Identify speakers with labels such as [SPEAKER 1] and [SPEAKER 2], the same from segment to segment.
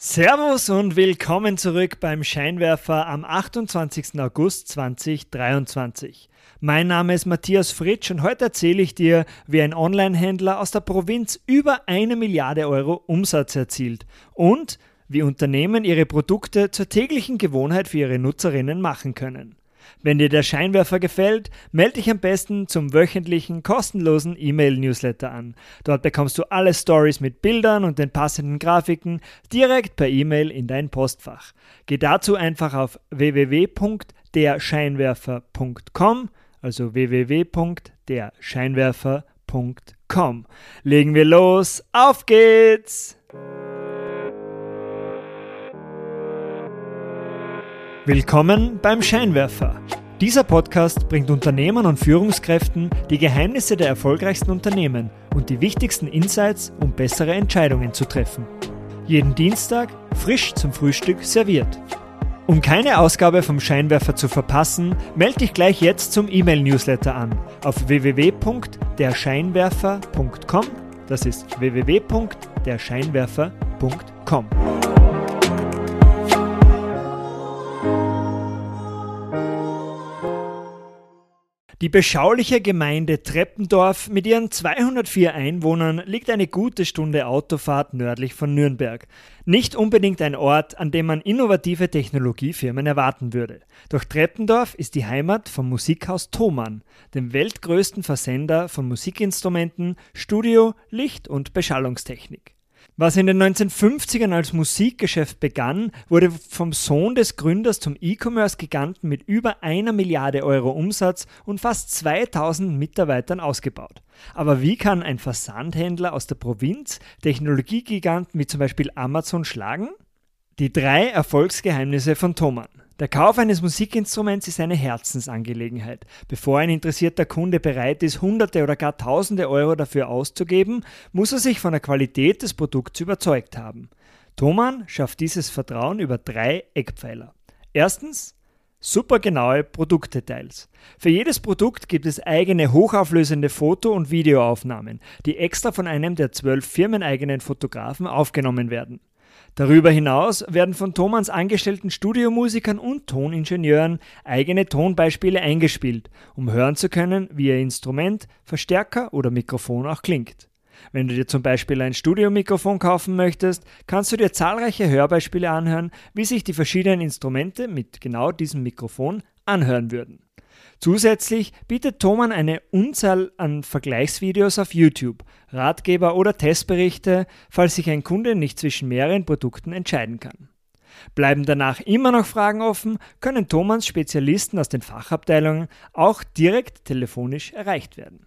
[SPEAKER 1] Servus und willkommen zurück beim Scheinwerfer am 28. August 2023. Mein Name ist Matthias Fritsch und heute erzähle ich dir, wie ein Online-Händler aus der Provinz über eine Milliarde Euro Umsatz erzielt und wie Unternehmen ihre Produkte zur täglichen Gewohnheit für ihre Nutzerinnen machen können. Wenn dir der Scheinwerfer gefällt, melde dich am besten zum wöchentlichen kostenlosen E-Mail-Newsletter an. Dort bekommst du alle Stories mit Bildern und den passenden Grafiken direkt per E-Mail in dein Postfach. Geh dazu einfach auf www.derscheinwerfer.com, also www.derscheinwerfer.com. Legen wir los, auf geht's! Willkommen beim Scheinwerfer. Dieser Podcast bringt Unternehmern und Führungskräften die Geheimnisse der erfolgreichsten Unternehmen und die wichtigsten Insights, um bessere Entscheidungen zu treffen. Jeden Dienstag frisch zum Frühstück serviert. Um keine Ausgabe vom Scheinwerfer zu verpassen, melde dich gleich jetzt zum E-Mail-Newsletter an auf www.derscheinwerfer.com. Das ist www.derscheinwerfer.com. Die beschauliche Gemeinde Treppendorf mit ihren 204 Einwohnern liegt eine gute Stunde Autofahrt nördlich von Nürnberg. Nicht unbedingt ein Ort, an dem man innovative Technologiefirmen erwarten würde. Doch Treppendorf ist die Heimat vom Musikhaus Thomann, dem weltgrößten Versender von Musikinstrumenten, Studio, Licht und Beschallungstechnik. Was in den 1950ern als Musikgeschäft begann, wurde vom Sohn des Gründers zum E-Commerce-Giganten mit über einer Milliarde Euro Umsatz und fast 2000 Mitarbeitern ausgebaut. Aber wie kann ein Versandhändler aus der Provinz Technologiegiganten wie zum Beispiel Amazon schlagen? Die drei Erfolgsgeheimnisse von Thomann. Der Kauf eines Musikinstruments ist eine Herzensangelegenheit. Bevor ein interessierter Kunde bereit ist, Hunderte oder gar Tausende Euro dafür auszugeben, muss er sich von der Qualität des Produkts überzeugt haben. Thomann schafft dieses Vertrauen über drei Eckpfeiler. Erstens supergenaue Produktdetails. Für jedes Produkt gibt es eigene hochauflösende Foto- und Videoaufnahmen, die extra von einem der zwölf firmeneigenen Fotografen aufgenommen werden. Darüber hinaus werden von Thomanns angestellten Studiomusikern und Toningenieuren eigene Tonbeispiele eingespielt, um hören zu können, wie ihr Instrument, Verstärker oder Mikrofon auch klingt. Wenn du dir zum Beispiel ein Studiomikrofon kaufen möchtest, kannst du dir zahlreiche Hörbeispiele anhören, wie sich die verschiedenen Instrumente mit genau diesem Mikrofon anhören würden. Zusätzlich bietet Thomann eine Unzahl an Vergleichsvideos auf YouTube, Ratgeber oder Testberichte, falls sich ein Kunde nicht zwischen mehreren Produkten entscheiden kann. Bleiben danach immer noch Fragen offen, können Thomanns Spezialisten aus den Fachabteilungen auch direkt telefonisch erreicht werden.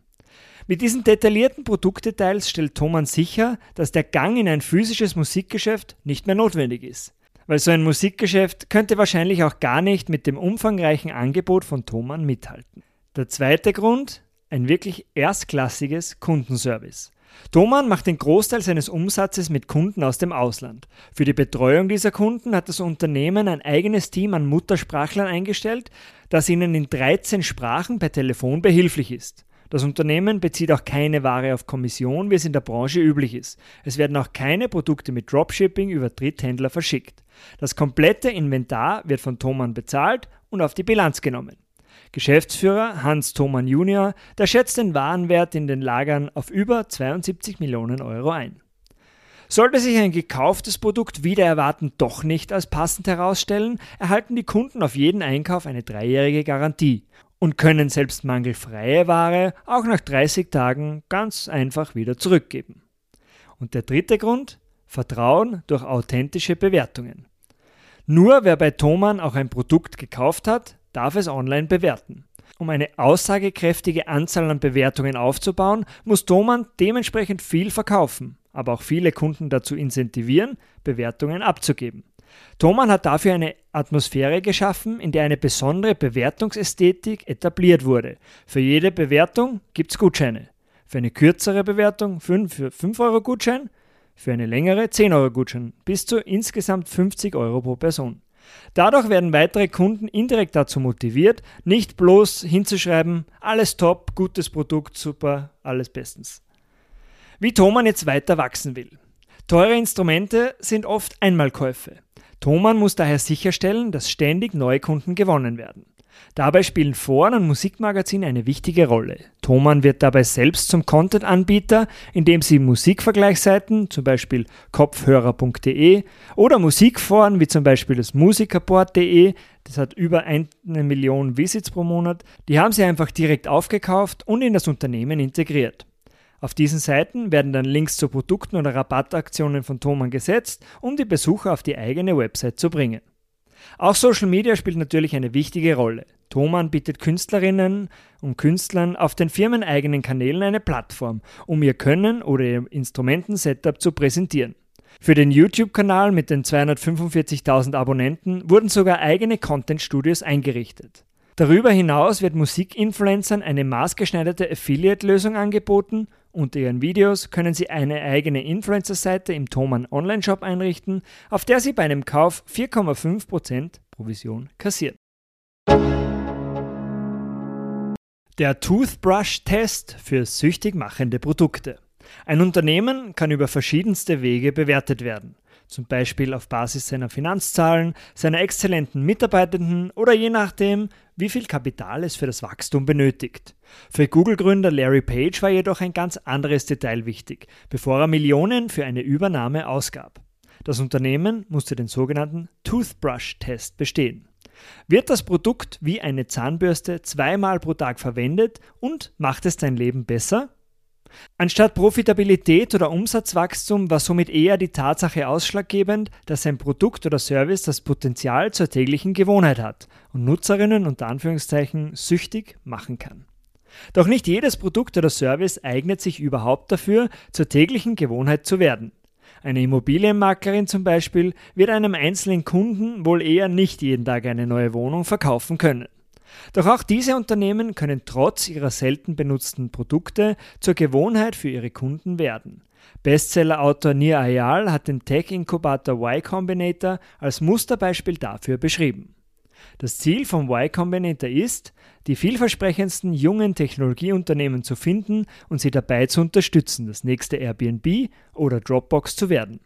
[SPEAKER 1] Mit diesen detaillierten Produktdetails stellt Thomann sicher, dass der Gang in ein physisches Musikgeschäft nicht mehr notwendig ist. Weil so ein Musikgeschäft könnte wahrscheinlich auch gar nicht mit dem umfangreichen Angebot von Thomann mithalten. Der zweite Grund, ein wirklich erstklassiges Kundenservice. Thomann macht den Großteil seines Umsatzes mit Kunden aus dem Ausland. Für die Betreuung dieser Kunden hat das Unternehmen ein eigenes Team an Muttersprachlern eingestellt, das ihnen in 13 Sprachen per Telefon behilflich ist. Das Unternehmen bezieht auch keine Ware auf Kommission, wie es in der Branche üblich ist. Es werden auch keine Produkte mit Dropshipping über Dritthändler verschickt. Das komplette Inventar wird von Thomann bezahlt und auf die Bilanz genommen. Geschäftsführer Hans Thomann Junior, der schätzt den Warenwert in den Lagern auf über 72 Millionen Euro ein. Sollte sich ein gekauftes Produkt wieder erwarten doch nicht als passend herausstellen, erhalten die Kunden auf jeden Einkauf eine dreijährige Garantie und können selbst mangelfreie Ware auch nach 30 Tagen ganz einfach wieder zurückgeben. Und der dritte Grund? Vertrauen durch authentische Bewertungen. Nur wer bei Thomann auch ein Produkt gekauft hat, darf es online bewerten. Um eine aussagekräftige Anzahl an Bewertungen aufzubauen, muss Thomann dementsprechend viel verkaufen, aber auch viele Kunden dazu incentivieren, Bewertungen abzugeben. Thomann hat dafür eine Atmosphäre geschaffen, in der eine besondere Bewertungsästhetik etabliert wurde. Für jede Bewertung gibt es Gutscheine. Für eine kürzere Bewertung 5 für 5 Euro Gutschein, für eine längere 10 Euro Gutschein, bis zu insgesamt 50 Euro pro Person. Dadurch werden weitere Kunden indirekt dazu motiviert, nicht bloß hinzuschreiben, alles top, gutes Produkt, super, alles bestens. Wie Thomann jetzt weiter wachsen will. Teure Instrumente sind oft Einmalkäufe. Thomann muss daher sicherstellen, dass ständig neue Kunden gewonnen werden. Dabei spielen Foren und Musikmagazine eine wichtige Rolle. Thomann wird dabei selbst zum Content-Anbieter, indem sie Musikvergleichsseiten, zum Beispiel kopfhörer.de oder Musikforen wie zum Beispiel das musikerboard.de, das hat über eine Million Visits pro Monat, die haben sie einfach direkt aufgekauft und in das Unternehmen integriert. Auf diesen Seiten werden dann Links zu Produkten oder Rabattaktionen von Thomann gesetzt, um die Besucher auf die eigene Website zu bringen. Auch Social Media spielt natürlich eine wichtige Rolle. Thomann bietet Künstlerinnen und Künstlern auf den firmeneigenen Kanälen eine Plattform, um ihr Können oder ihr Instrumentensetup zu präsentieren. Für den YouTube-Kanal mit den 245.000 Abonnenten wurden sogar eigene Content-Studios eingerichtet. Darüber hinaus wird Musikinfluencern eine maßgeschneiderte Affiliate-Lösung angeboten. Unter ihren Videos können sie eine eigene Influencer-Seite im Thomann Online-Shop einrichten, auf der sie bei einem Kauf 4,5% Provision kassieren. Der Toothbrush-Test für süchtig machende Produkte. Ein Unternehmen kann über verschiedenste Wege bewertet werden zum Beispiel auf Basis seiner Finanzzahlen, seiner exzellenten Mitarbeitenden oder je nachdem, wie viel Kapital es für das Wachstum benötigt. Für Google-Gründer Larry Page war jedoch ein ganz anderes Detail wichtig, bevor er Millionen für eine Übernahme ausgab. Das Unternehmen musste den sogenannten Toothbrush-Test bestehen. Wird das Produkt wie eine Zahnbürste zweimal pro Tag verwendet und macht es dein Leben besser? Anstatt Profitabilität oder Umsatzwachstum war somit eher die Tatsache ausschlaggebend, dass ein Produkt oder Service das Potenzial zur täglichen Gewohnheit hat und Nutzerinnen unter Anführungszeichen süchtig machen kann. Doch nicht jedes Produkt oder Service eignet sich überhaupt dafür, zur täglichen Gewohnheit zu werden. Eine Immobilienmaklerin zum Beispiel wird einem einzelnen Kunden wohl eher nicht jeden Tag eine neue Wohnung verkaufen können. Doch auch diese Unternehmen können trotz ihrer selten benutzten Produkte zur Gewohnheit für ihre Kunden werden. Bestsellerautor Nir Ayal hat den Tech-Inkubator Y Combinator als Musterbeispiel dafür beschrieben. Das Ziel vom Y Combinator ist, die vielversprechendsten jungen Technologieunternehmen zu finden und sie dabei zu unterstützen, das nächste Airbnb oder Dropbox zu werden.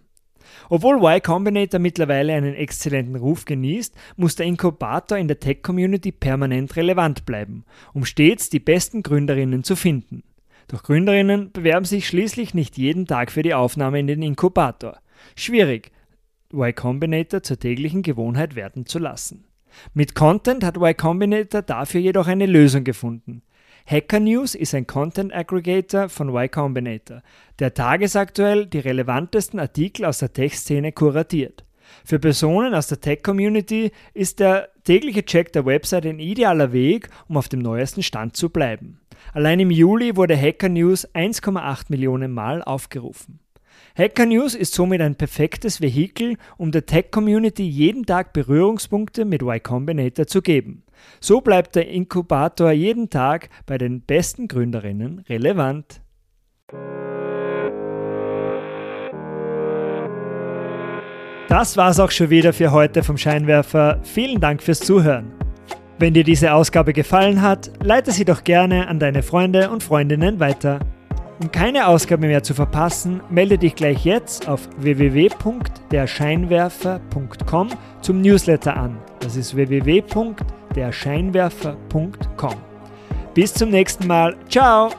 [SPEAKER 1] Obwohl Y Combinator mittlerweile einen exzellenten Ruf genießt, muss der Inkubator in der Tech-Community permanent relevant bleiben, um stets die besten Gründerinnen zu finden. Doch Gründerinnen bewerben sich schließlich nicht jeden Tag für die Aufnahme in den Inkubator. Schwierig, Y Combinator zur täglichen Gewohnheit werden zu lassen. Mit Content hat Y Combinator dafür jedoch eine Lösung gefunden. Hacker News ist ein Content Aggregator von Y Combinator, der tagesaktuell die relevantesten Artikel aus der Tech-Szene kuratiert. Für Personen aus der Tech-Community ist der tägliche Check der Website ein idealer Weg, um auf dem neuesten Stand zu bleiben. Allein im Juli wurde Hacker News 1,8 Millionen Mal aufgerufen. Hacker News ist somit ein perfektes Vehikel, um der Tech-Community jeden Tag Berührungspunkte mit Y Combinator zu geben. So bleibt der Inkubator jeden Tag bei den besten Gründerinnen relevant. Das war's auch schon wieder für heute vom Scheinwerfer. Vielen Dank fürs Zuhören. Wenn dir diese Ausgabe gefallen hat, leite sie doch gerne an deine Freunde und Freundinnen weiter. Um keine Ausgabe mehr zu verpassen, melde dich gleich jetzt auf www.derscheinwerfer.com zum Newsletter an. Das ist www.derscheinwerfer.com. Bis zum nächsten Mal. Ciao!